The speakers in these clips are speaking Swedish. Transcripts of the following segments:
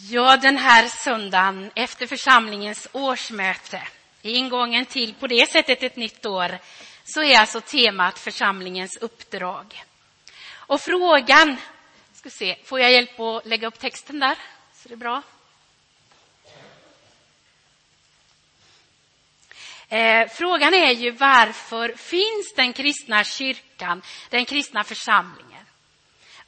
Ja, den här söndagen efter församlingens årsmöte, ingången till på det sättet ett nytt år, så är alltså temat församlingens uppdrag. Och frågan, ska se, får jag hjälp att lägga upp texten där? Så det är bra. Eh, frågan är ju varför finns den kristna kyrkan, den kristna församlingen?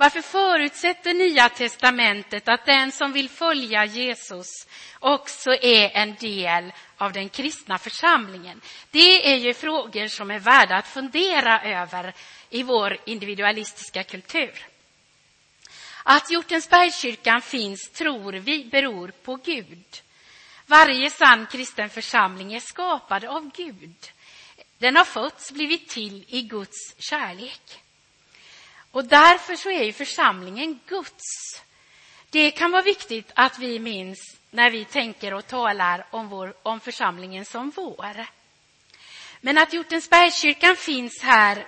Varför förutsätter Nya testamentet att den som vill följa Jesus också är en del av den kristna församlingen? Det är ju frågor som är värda att fundera över i vår individualistiska kultur. Att Hjortensbergskyrkan finns tror vi beror på Gud. Varje sann kristen församling är skapad av Gud. Den har fötts, blivit till i Guds kärlek. Och därför så är ju församlingen Guds. Det kan vara viktigt att vi minns när vi tänker och talar om, vår, om församlingen som vår. Men att Hjortensbergskyrkan finns här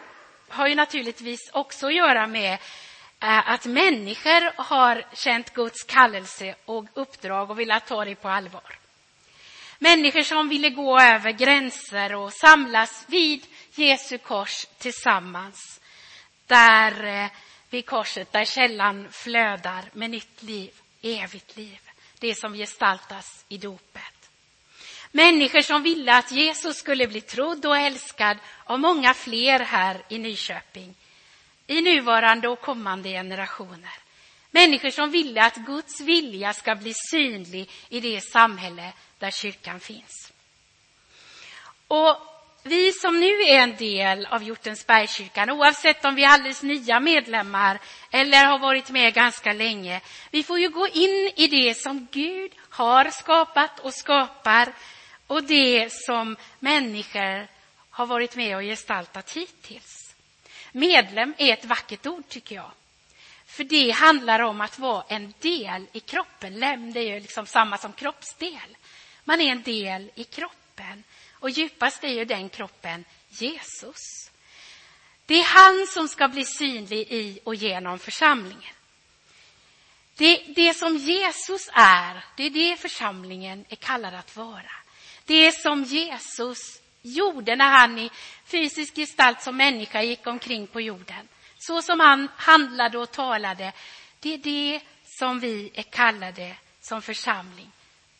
har ju naturligtvis också att göra med eh, att människor har känt Guds kallelse och uppdrag och velat ta det på allvar. Människor som ville gå över gränser och samlas vid Jesu kors tillsammans där eh, vid korset, där källan flödar med nytt liv, evigt liv. Det som gestaltas i dopet. Människor som ville att Jesus skulle bli trodd och älskad av många fler här i Nyköping, i nuvarande och kommande generationer. Människor som ville att Guds vilja ska bli synlig i det samhälle där kyrkan finns. Och vi som nu är en del av Hjortensbergskyrkan, oavsett om vi är alldeles nya medlemmar eller har varit med ganska länge, vi får ju gå in i det som Gud har skapat och skapar och det som människor har varit med och gestaltat hittills. Medlem är ett vackert ord, tycker jag. För det handlar om att vara en del i kroppen. Lem, det är ju liksom samma som kroppsdel. Man är en del i kroppen. Och djupast är ju den kroppen Jesus. Det är han som ska bli synlig i och genom församlingen. Det, det som Jesus är, det är det församlingen är kallad att vara. Det som Jesus gjorde när han i fysisk gestalt som människa gick omkring på jorden. Så som han handlade och talade. Det är det som vi är kallade som församling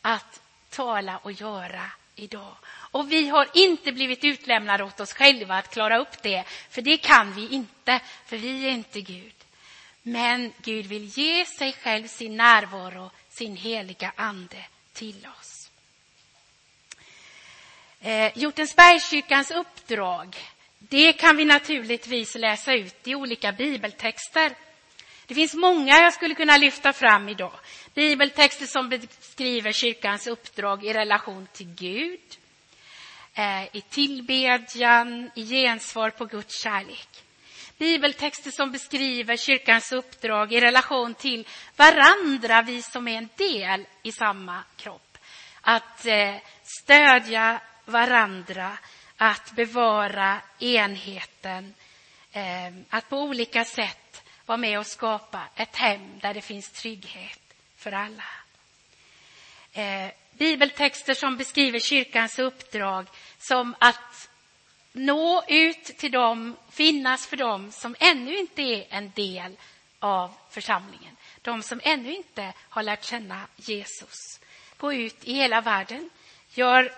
att tala och göra idag. Och vi har inte blivit utlämnade åt oss själva att klara upp det, för det kan vi inte, för vi är inte Gud. Men Gud vill ge sig själv sin närvaro, sin heliga ande till oss. Eh, Hjortensbergskyrkans uppdrag, det kan vi naturligtvis läsa ut i olika bibeltexter. Det finns många jag skulle kunna lyfta fram idag. Bibeltexter som beskriver kyrkans uppdrag i relation till Gud, eh, i tillbedjan, i gensvar på Guds kärlek. Bibeltexter som beskriver kyrkans uppdrag i relation till varandra, vi som är en del i samma kropp. Att eh, stödja varandra, att bevara enheten, eh, att på olika sätt vara med och skapa ett hem där det finns trygghet för alla eh, bibeltexter som beskriver kyrkans uppdrag som att nå ut till dem, finnas för dem som ännu inte är en del av församlingen. De som ännu inte har lärt känna Jesus. Gå ut i hela världen, gör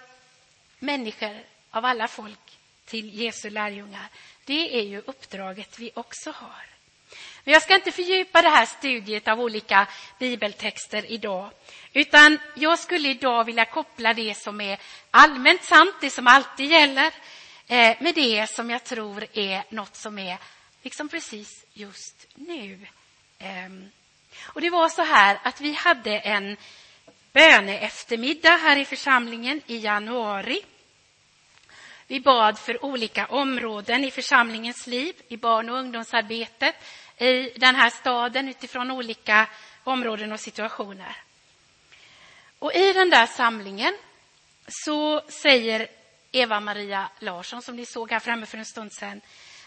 människor av alla folk till Jesu lärjungar. Det är ju uppdraget vi också har. Men jag ska inte fördjupa det här studiet av olika bibeltexter idag, utan jag skulle idag vilja koppla det som är allmänt sant, det som alltid gäller, eh, med det som jag tror är något som är liksom precis just nu. Ehm, och det var så här att vi hade en böneeftermiddag här i församlingen i januari. Vi bad för olika områden i församlingens liv, i barn och ungdomsarbetet, i den här staden utifrån olika områden och situationer. Och i den där samlingen så säger Eva-Maria Larsson, som ni såg här framme för en stund sedan,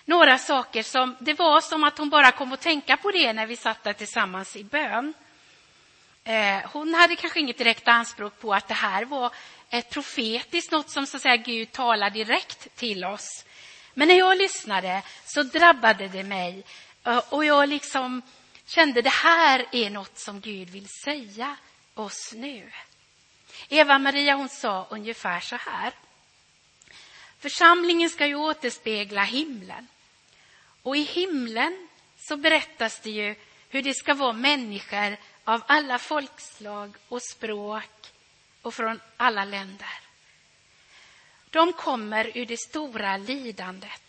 några saker som det var som att hon bara kom att tänka på det när vi satt där tillsammans i bön. Eh, hon hade kanske inget direkt anspråk på att det här var ett profetiskt, något som så att säga, Gud talar direkt till oss. Men när jag lyssnade så drabbade det mig Eh, och jag liksom kände det här är något som Gud vill säga oss nu. Eva-Maria hon sa ungefär så här. Församlingen ska ju återspegla himlen. Och i himlen så berättas det ju hur det ska vara människor av alla folkslag och språk och från alla länder. De kommer ur det stora lidandet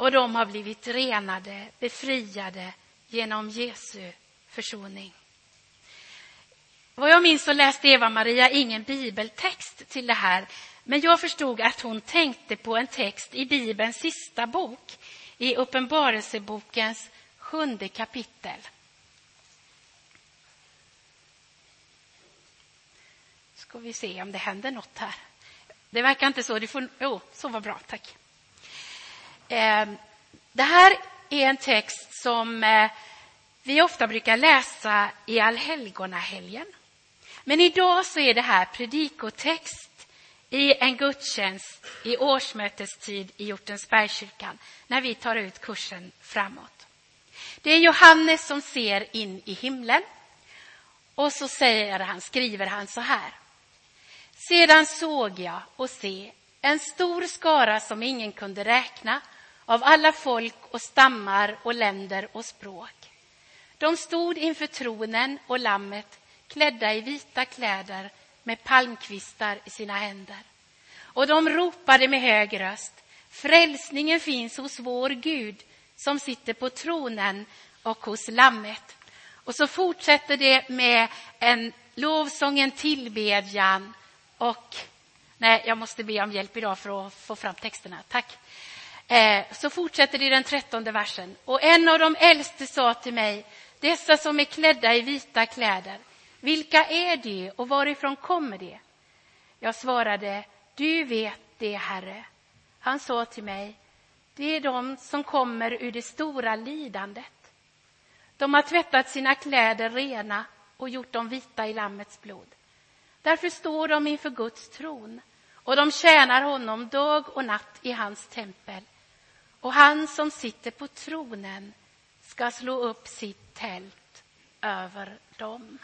och de har blivit renade, befriade genom Jesu försoning. Vad jag minns så läste Eva-Maria ingen bibeltext till det här men jag förstod att hon tänkte på en text i Bibelns sista bok, i Uppenbarelsebokens sjunde kapitel. Ska vi se om det händer något här. Det verkar inte så. Du får, oh, så var bra, tack. Ehm, det här är en text som eh, vi ofta brukar läsa i allhelgonahelgen. Men idag så är det här predikotext i en gudstjänst i årsmötestid i Hjortensbergskyrkan när vi tar ut kursen framåt. Det är Johannes som ser in i himlen och så säger han, skriver han så här. Sedan såg jag och se en stor skara som ingen kunde räkna av alla folk och stammar och länder och språk. De stod inför tronen och lammet klädda i vita kläder med palmkvistar i sina händer. Och de ropade med hög röst. Frälsningen finns hos vår Gud som sitter på tronen och hos lammet. Och så fortsätter det med en lovsång, en tillbedjan och nej, jag måste be om hjälp idag för att få fram texterna. Tack. Eh, så fortsätter det i den trettonde versen. Och en av de äldste sa till mig, dessa som är klädda i vita kläder, vilka är de och varifrån kommer de? Jag svarade, du vet det, Herre. Han sa till mig, det är de som kommer ur det stora lidandet. De har tvättat sina kläder rena och gjort dem vita i Lammets blod. Därför står de inför Guds tron och de tjänar honom dag och natt i hans tempel. Och han som sitter på tronen ska slå upp sitt tält över dem.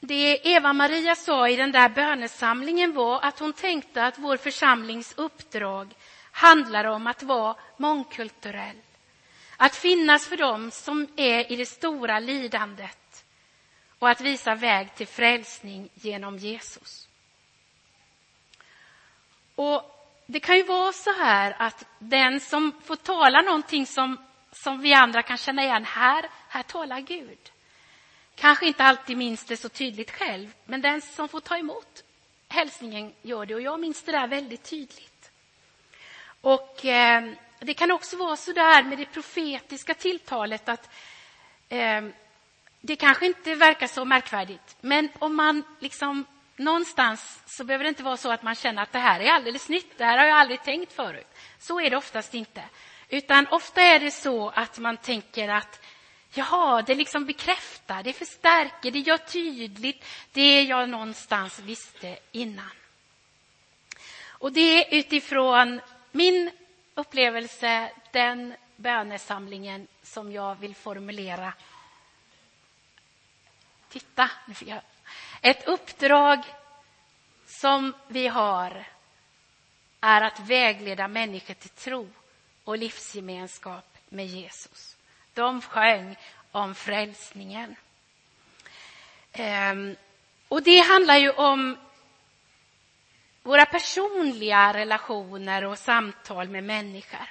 Det Eva-Maria sa i den där bönesamlingen var att hon tänkte att vår församlings uppdrag handlar om att vara mångkulturell. Att finnas för dem som är i det stora lidandet och att visa väg till frälsning genom Jesus. Och Det kan ju vara så här att den som får tala någonting som, som vi andra kan känna igen, här, här talar Gud. Kanske inte alltid minns det så tydligt själv, men den som får ta emot hälsningen gör det. Och jag minns det där väldigt tydligt. Och eh, det kan också vara så där med det profetiska tilltalet att eh, det kanske inte verkar så märkvärdigt, men om man liksom någonstans så behöver det inte vara så att man känner att det här är alldeles nytt, det här har jag aldrig tänkt förut. Så är det oftast inte. Utan ofta är det så att man tänker att Jaha, det liksom bekräftar, det förstärker, det gör tydligt det jag någonstans visste innan. Och det är utifrån min upplevelse, den bönesamlingen som jag vill formulera. Titta, nu fick jag. Ett uppdrag som vi har är att vägleda människor till tro och livsgemenskap med Jesus. De sjöng om frälsningen. Ehm, och det handlar ju om våra personliga relationer och samtal med människor.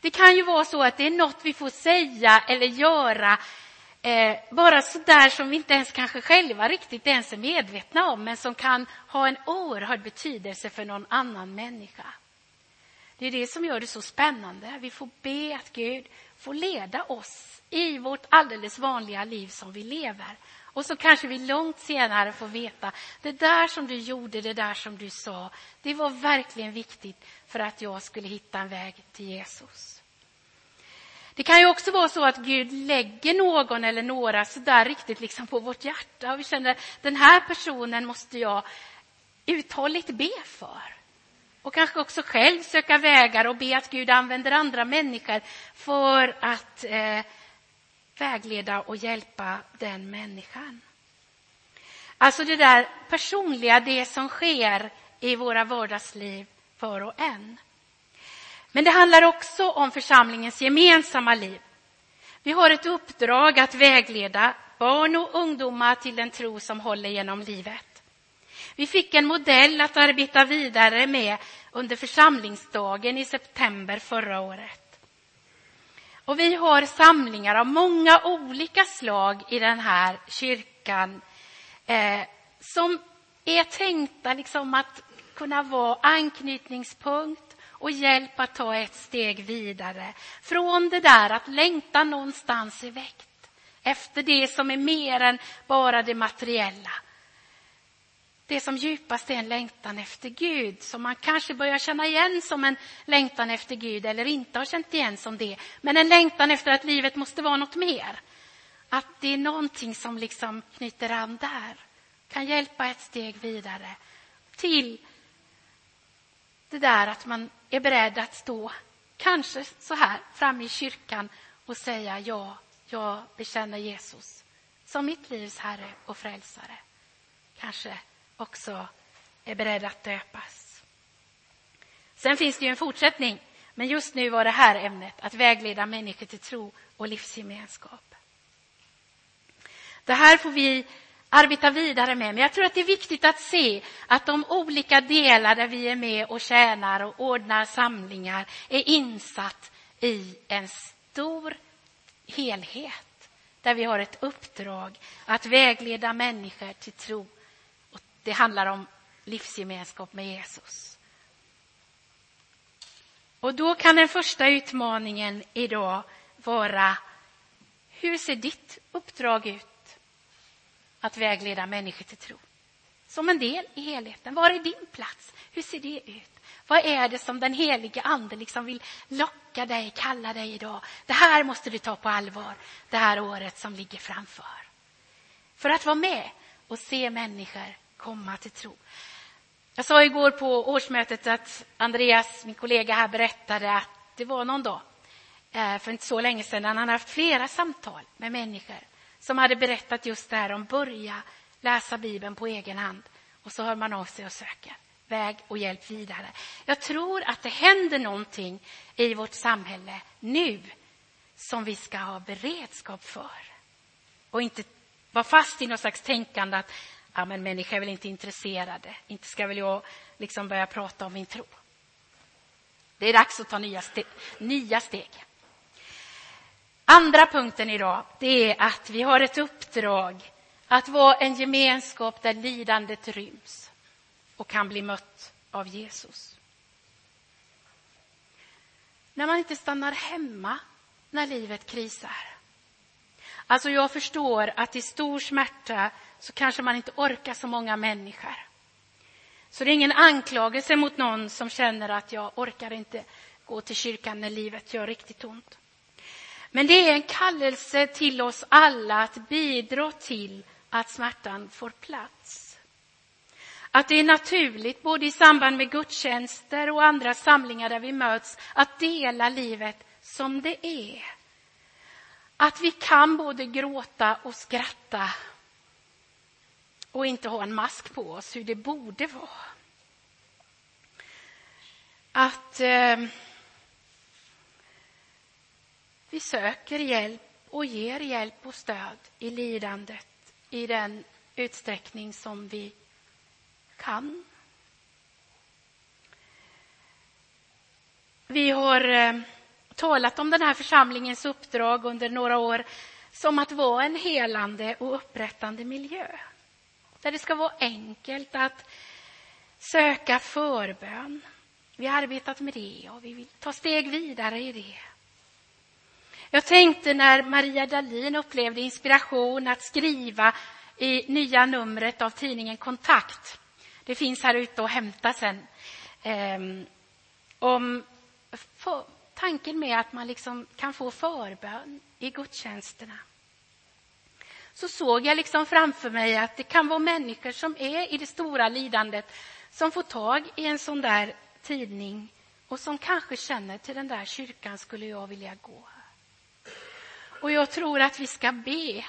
Det kan ju vara så att det är något vi får säga eller göra eh, bara sådär som vi inte ens kanske själva riktigt ens är medvetna om men som kan ha en oerhörd betydelse för någon annan människa. Det är det som gör det så spännande. Vi får be att Gud får leda oss i vårt alldeles vanliga liv som vi lever. Och så kanske vi långt senare får veta, det där som du gjorde, det där som du sa, det var verkligen viktigt för att jag skulle hitta en väg till Jesus. Det kan ju också vara så att Gud lägger någon eller några sådär riktigt liksom på vårt hjärta och vi känner den här personen måste jag uthålligt be för. Och kanske också själv söka vägar och be att Gud använder andra människor för att eh, vägleda och hjälpa den människan. Alltså det där personliga, det som sker i våra vardagsliv för och en. Men det handlar också om församlingens gemensamma liv. Vi har ett uppdrag att vägleda barn och ungdomar till en tro som håller genom livet. Vi fick en modell att arbeta vidare med under församlingsdagen i september förra året. Och vi har samlingar av många olika slag i den här kyrkan eh, som är tänkta liksom att kunna vara anknytningspunkt och hjälp att ta ett steg vidare. Från det där att längta någonstans i väckt efter det som är mer än bara det materiella. Det som djupast är en längtan efter Gud, som man kanske börjar känna igen som en längtan efter Gud eller inte har känt igen som det. Men en längtan efter att livet måste vara något mer. Att det är någonting som liksom knyter an där. Kan hjälpa ett steg vidare till det där att man är beredd att stå, kanske så här, framme i kyrkan och säga ja, jag bekänner Jesus som mitt livs Herre och Frälsare. Kanske också är beredd att döpas. Sen finns det ju en fortsättning, men just nu var det här ämnet, att vägleda människor till tro och livsgemenskap. Det här får vi arbeta vidare med. Men jag tror att det är viktigt att se att de olika delar där vi är med och tjänar och ordnar samlingar är insatt i en stor helhet där vi har ett uppdrag att vägleda människor till tro. Och det handlar om livsgemenskap med Jesus. Och då kan den första utmaningen idag vara hur ser ditt uppdrag ut? Att vägleda människor till tro. Som en del i helheten. Var är din plats? Hur ser det ut? Vad är det som den helige ande liksom vill locka dig, kalla dig idag? Det här måste du ta på allvar, det här året som ligger framför. För att vara med och se människor komma till tro. Jag sa igår på årsmötet att Andreas, min kollega här, berättade att det var någon dag eh, för inte så länge sedan han hade haft flera samtal med människor som hade berättat just det här om börja läsa Bibeln på egen hand och så hör man av sig och söker väg och hjälp vidare. Jag tror att det händer någonting i vårt samhälle nu som vi ska ha beredskap för och inte vara fast i något slags tänkande att ja, men människor är väl inte intresserade. Inte ska väl jag liksom börja prata om min tro. Det är dags att ta nya, ste nya steg. Andra punkten idag, det är att vi har ett uppdrag att vara en gemenskap där lidandet ryms och kan bli mött av Jesus. När man inte stannar hemma när livet krisar. Alltså jag förstår att i stor smärta så kanske man inte orkar så många människor. Så det är ingen anklagelse mot någon som känner att jag orkar inte gå till kyrkan när livet gör riktigt ont. Men det är en kallelse till oss alla att bidra till att smärtan får plats. Att det är naturligt, både i samband med gudstjänster och andra samlingar där vi möts, att dela livet som det är. Att vi kan både gråta och skratta och inte ha en mask på oss, hur det borde vara. Att... Eh, vi söker hjälp och ger hjälp och stöd i lidandet i den utsträckning som vi kan. Vi har eh, talat om den här församlingens uppdrag under några år som att vara en helande och upprättande miljö. Där det ska vara enkelt att söka förbön. Vi har arbetat med det och vi vill ta steg vidare i det. Jag tänkte när Maria Dalin upplevde inspiration att skriva i nya numret av tidningen Kontakt. Det finns här ute att hämta sen. Um, om tanken med att man liksom kan få förbön i gudstjänsterna så såg jag liksom framför mig att det kan vara människor som är i det stora lidandet som får tag i en sån där tidning och som kanske känner till den där kyrkan skulle jag vilja gå. Och jag tror att vi ska be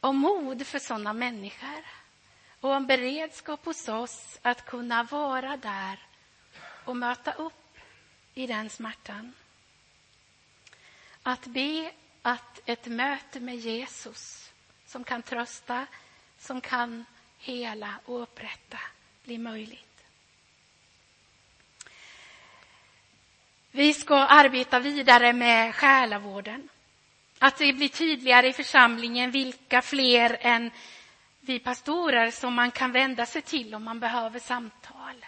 om mod för sådana människor och om beredskap hos oss att kunna vara där och möta upp i den smärtan. Att be att ett möte med Jesus som kan trösta, som kan hela och upprätta blir möjligt. Vi ska arbeta vidare med själavården. Att det blir tydligare i församlingen vilka fler än vi pastorer som man kan vända sig till om man behöver samtal.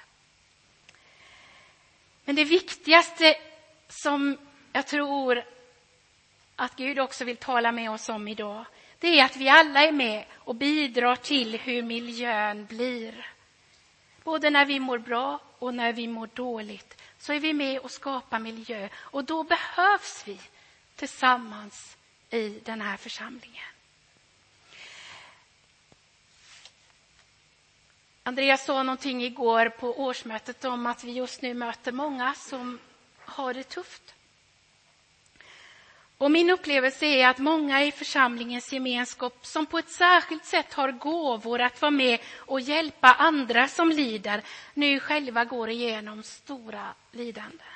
Men det viktigaste som jag tror att Gud också vill tala med oss om idag, det är att vi alla är med och bidrar till hur miljön blir. Både när vi mår bra och när vi mår dåligt så är vi med och skapar miljö och då behövs vi tillsammans i den här församlingen. Andreas sa någonting igår på årsmötet om att vi just nu möter många som har det tufft. Och min upplevelse är att många i församlingens gemenskap som på ett särskilt sätt har gåvor att vara med och hjälpa andra som lider, nu själva går igenom stora lidanden.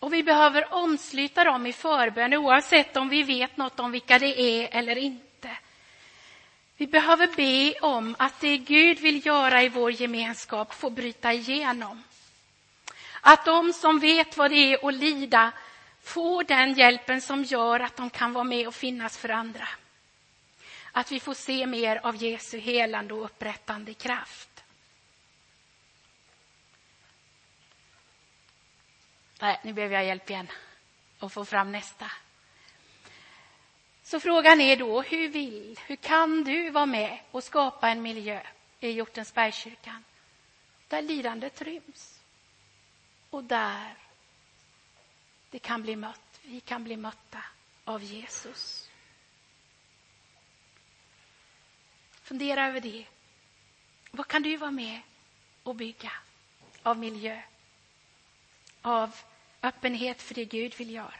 Och vi behöver omsluta dem i förbön oavsett om vi vet något om vilka det är eller inte. Vi behöver be om att det Gud vill göra i vår gemenskap får bryta igenom. Att de som vet vad det är att lida får den hjälpen som gör att de kan vara med och finnas för andra. Att vi får se mer av Jesu helande och upprättande kraft. Nej, nu behöver jag hjälp igen att få fram nästa. Så frågan är då, hur vill, hur kan du vara med och skapa en miljö i Hjortensbergskyrkan där lidandet ryms och där det kan bli mött, vi kan bli mötta av Jesus. Fundera över det. Vad kan du vara med och bygga av miljö? Av öppenhet för det Gud vill göra.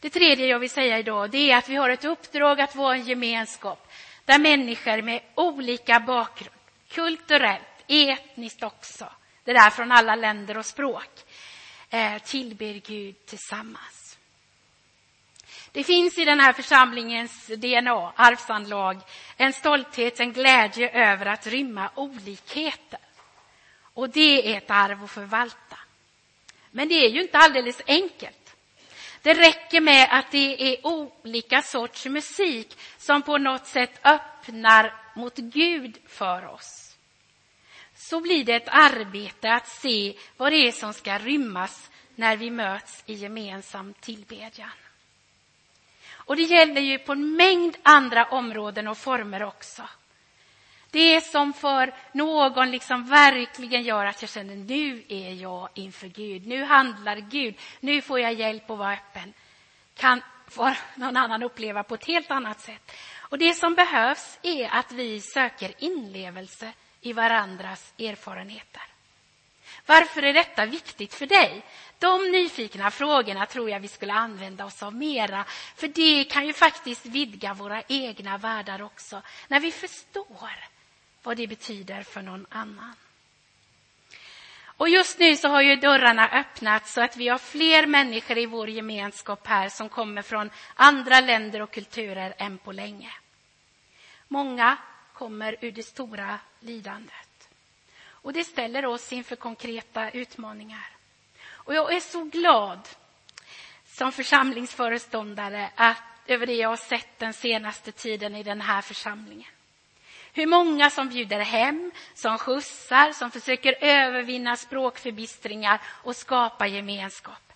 Det tredje jag vill säga idag det är att vi har ett uppdrag att vara en gemenskap där människor med olika bakgrund, kulturellt, etniskt också, det där från alla länder och språk, eh, tillber Gud tillsammans. Det finns i den här församlingens DNA, arvsanlag, en stolthet, en glädje över att rymma olikheter. Och det är ett arv att förvalta. Men det är ju inte alldeles enkelt. Det räcker med att det är olika sorts musik som på något sätt öppnar mot Gud för oss. Så blir det ett arbete att se vad det är som ska rymmas när vi möts i gemensam tillbedjan. Och det gäller ju på en mängd andra områden och former också. Det som för någon liksom verkligen gör att jag känner nu är jag inför Gud, nu handlar Gud, nu får jag hjälp att vara öppen, kan någon annan uppleva på ett helt annat sätt. Och det som behövs är att vi söker inlevelse i varandras erfarenheter. Varför är detta viktigt för dig? De nyfikna frågorna tror jag vi skulle använda oss av mera, för det kan ju faktiskt vidga våra egna världar också, när vi förstår vad det betyder för någon annan. Och just nu så har ju dörrarna öppnats så att vi har fler människor i vår gemenskap här som kommer från andra länder och kulturer än på länge. Många kommer ur det stora lidandet. Och det ställer oss inför konkreta utmaningar. Och jag är så glad som församlingsföreståndare att, över det jag har sett den senaste tiden i den här församlingen. Hur många som bjuder hem, som skjutsar, som försöker övervinna språkförbistringar och skapa gemenskap.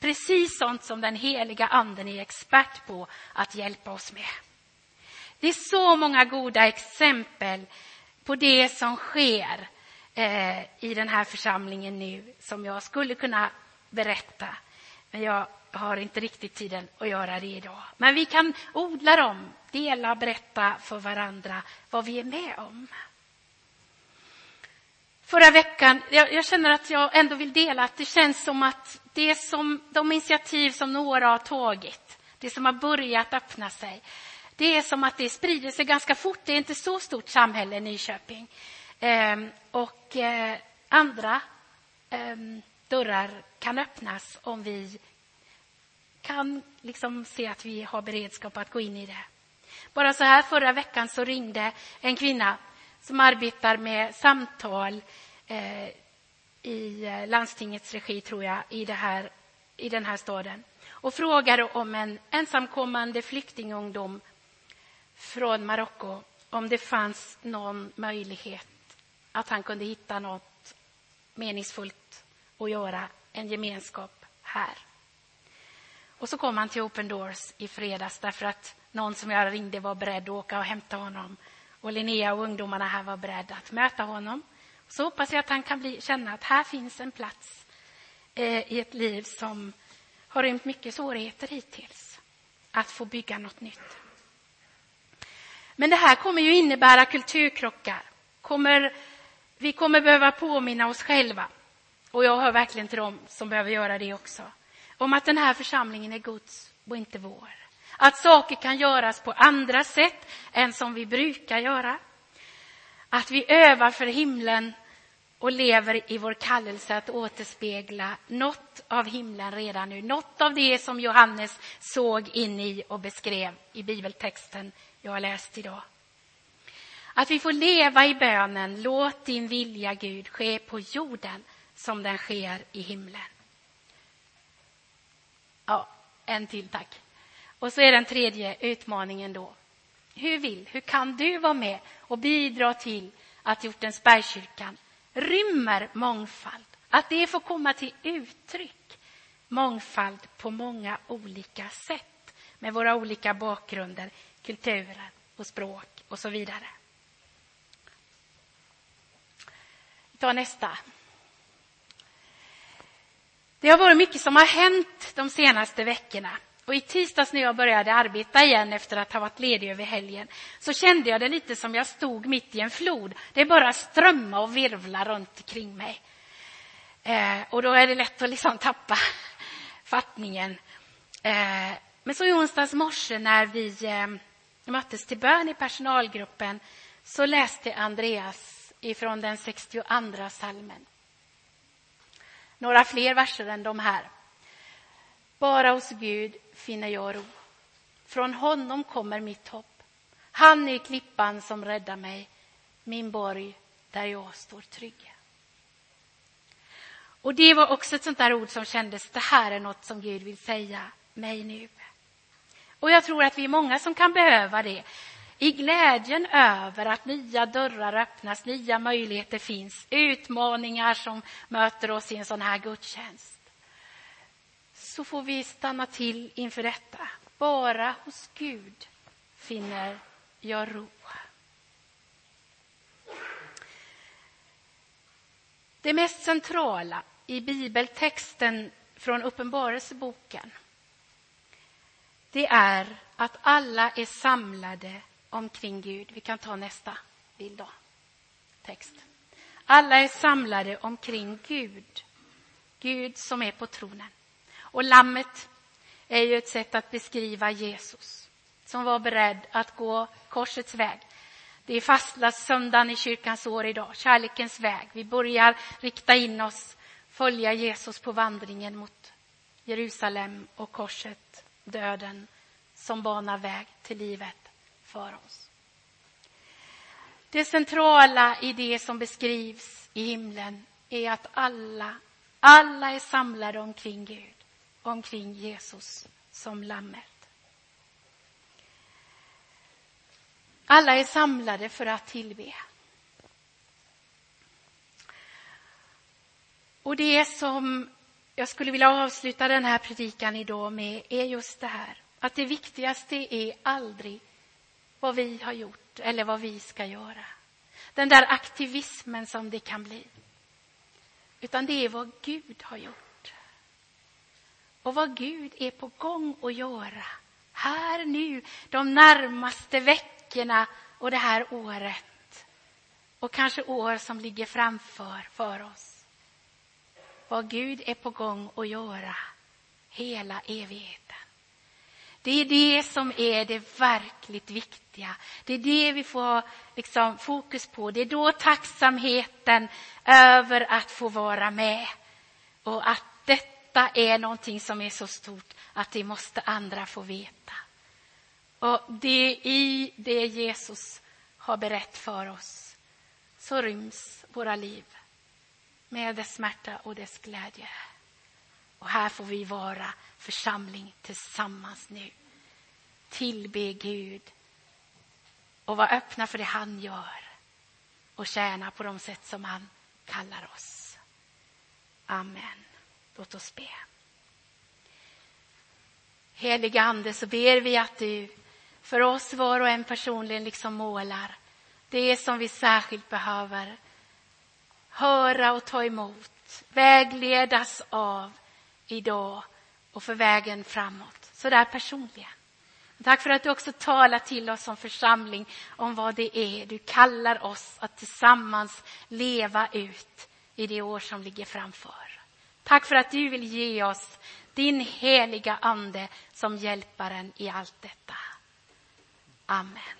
Precis sånt som den heliga anden är expert på att hjälpa oss med. Det är så många goda exempel på det som sker eh, i den här församlingen nu som jag skulle kunna berätta. Men jag har inte riktigt tiden att göra det idag. Men vi kan odla dem, dela, berätta för varandra vad vi är med om. Förra veckan, jag, jag, känner att jag ändå vill dela att det känns som att det som, de initiativ som några har tagit, det som har börjat öppna sig, det är som att det sprider sig ganska fort. Det är inte så stort samhälle, Nyköping. Ehm, och eh, andra eh, dörrar kan öppnas om vi kan liksom se att vi har beredskap att gå in i det. Bara så här, förra veckan så ringde en kvinna som arbetar med samtal eh, i landstingets regi, tror jag, i, det här, i den här staden och frågade om en ensamkommande flyktingungdom från Marocko om det fanns någon möjlighet att han kunde hitta något meningsfullt att göra, en gemenskap här. Och så kom han till Open Doors i fredags därför att någon som jag ringde var beredd att åka och hämta honom. Och Linnea och ungdomarna här var beredda att möta honom. Så hoppas jag att han kan bli, känna att här finns en plats eh, i ett liv som har rymt mycket svårigheter hittills. Att få bygga något nytt. Men det här kommer ju innebära kulturkrockar. Kommer, vi kommer behöva påminna oss själva, och jag hör verkligen till dem som behöver göra det också, om att den här församlingen är Guds och inte vår. Att saker kan göras på andra sätt än som vi brukar göra. Att vi övar för himlen och lever i vår kallelse att återspegla något av himlen redan nu. Något av det som Johannes såg in i och beskrev i bibeltexten jag har läst idag. Att vi får leva i bönen, låt din vilja Gud ske på jorden som den sker i himlen. Ja, en till tack. Och så är den tredje utmaningen då. Hur vill, hur kan du vara med och bidra till att Hjortensbergskyrkan rymmer mångfald? Att det får komma till uttryck. Mångfald på många olika sätt med våra olika bakgrunder, kulturer och språk och så vidare. Vi tar nästa. Det har varit mycket som har hänt de senaste veckorna. Och I tisdags när jag började arbeta igen efter att ha varit ledig över helgen så kände jag det lite som jag stod mitt i en flod. Det bara strömma och virvla runt omkring mig. Eh, och då är det lätt att liksom tappa fattningen. Eh, men så i onsdags morse när vi eh, möttes till bön i personalgruppen så läste Andreas ifrån den 62 salmen. Några fler verser än de här. Bara hos Gud finner jag ro. Från honom kommer mitt hopp. Han är klippan som räddar mig, min borg där jag står trygg. Och det var också ett sånt där ord som kändes, det här är något som Gud vill säga mig nu. Och jag tror att vi är många som kan behöva det. I glädjen över att nya dörrar öppnas, nya möjligheter finns, utmaningar som möter oss i en sån här gudstjänst. Så får vi stanna till inför detta. Bara hos Gud finner jag ro. Det mest centrala i bibeltexten från Uppenbarelseboken det är att alla är samlade omkring Gud. Vi kan ta nästa bild då. Text. Alla är samlade omkring Gud. Gud som är på tronen. Och lammet är ju ett sätt att beskriva Jesus som var beredd att gå korsets väg. Det är fastlagssöndagen i kyrkans år idag, kärlekens väg. Vi börjar rikta in oss, följa Jesus på vandringen mot Jerusalem och korset döden som banar väg till livet för oss. Det centrala i det som beskrivs i himlen är att alla, alla är samlade omkring Gud, omkring Jesus som lammet. Alla är samlade för att tillbe. Och det som jag skulle vilja avsluta den här predikan idag med är just det här. Att det viktigaste är aldrig vad vi har gjort eller vad vi ska göra. Den där aktivismen som det kan bli. Utan det är vad Gud har gjort. och vad Gud är på gång att göra här nu de närmaste veckorna och det här året och kanske år som ligger framför för oss. Vad Gud är på gång att göra hela evigheten. Det är det som är det verkligt viktiga. Det är det vi får liksom fokus på. Det är då tacksamheten över att få vara med och att detta är någonting som är så stort att det måste andra få veta. Och det i det Jesus har berättat för oss så ryms våra liv med dess smärta och dess glädje. Och här får vi vara församling tillsammans nu. Tillbe Gud och vara öppna för det han gör och tjäna på de sätt som han kallar oss. Amen. Låt oss be. Heliga Ande, så ber vi att du för oss var och en personligen liksom målar det som vi särskilt behöver höra och ta emot, vägledas av idag och för vägen framåt. Så där personligen. Tack för att du också talar till oss som församling om vad det är du kallar oss att tillsammans leva ut i det år som ligger framför. Tack för att du vill ge oss din heliga ande som hjälparen i allt detta. Amen.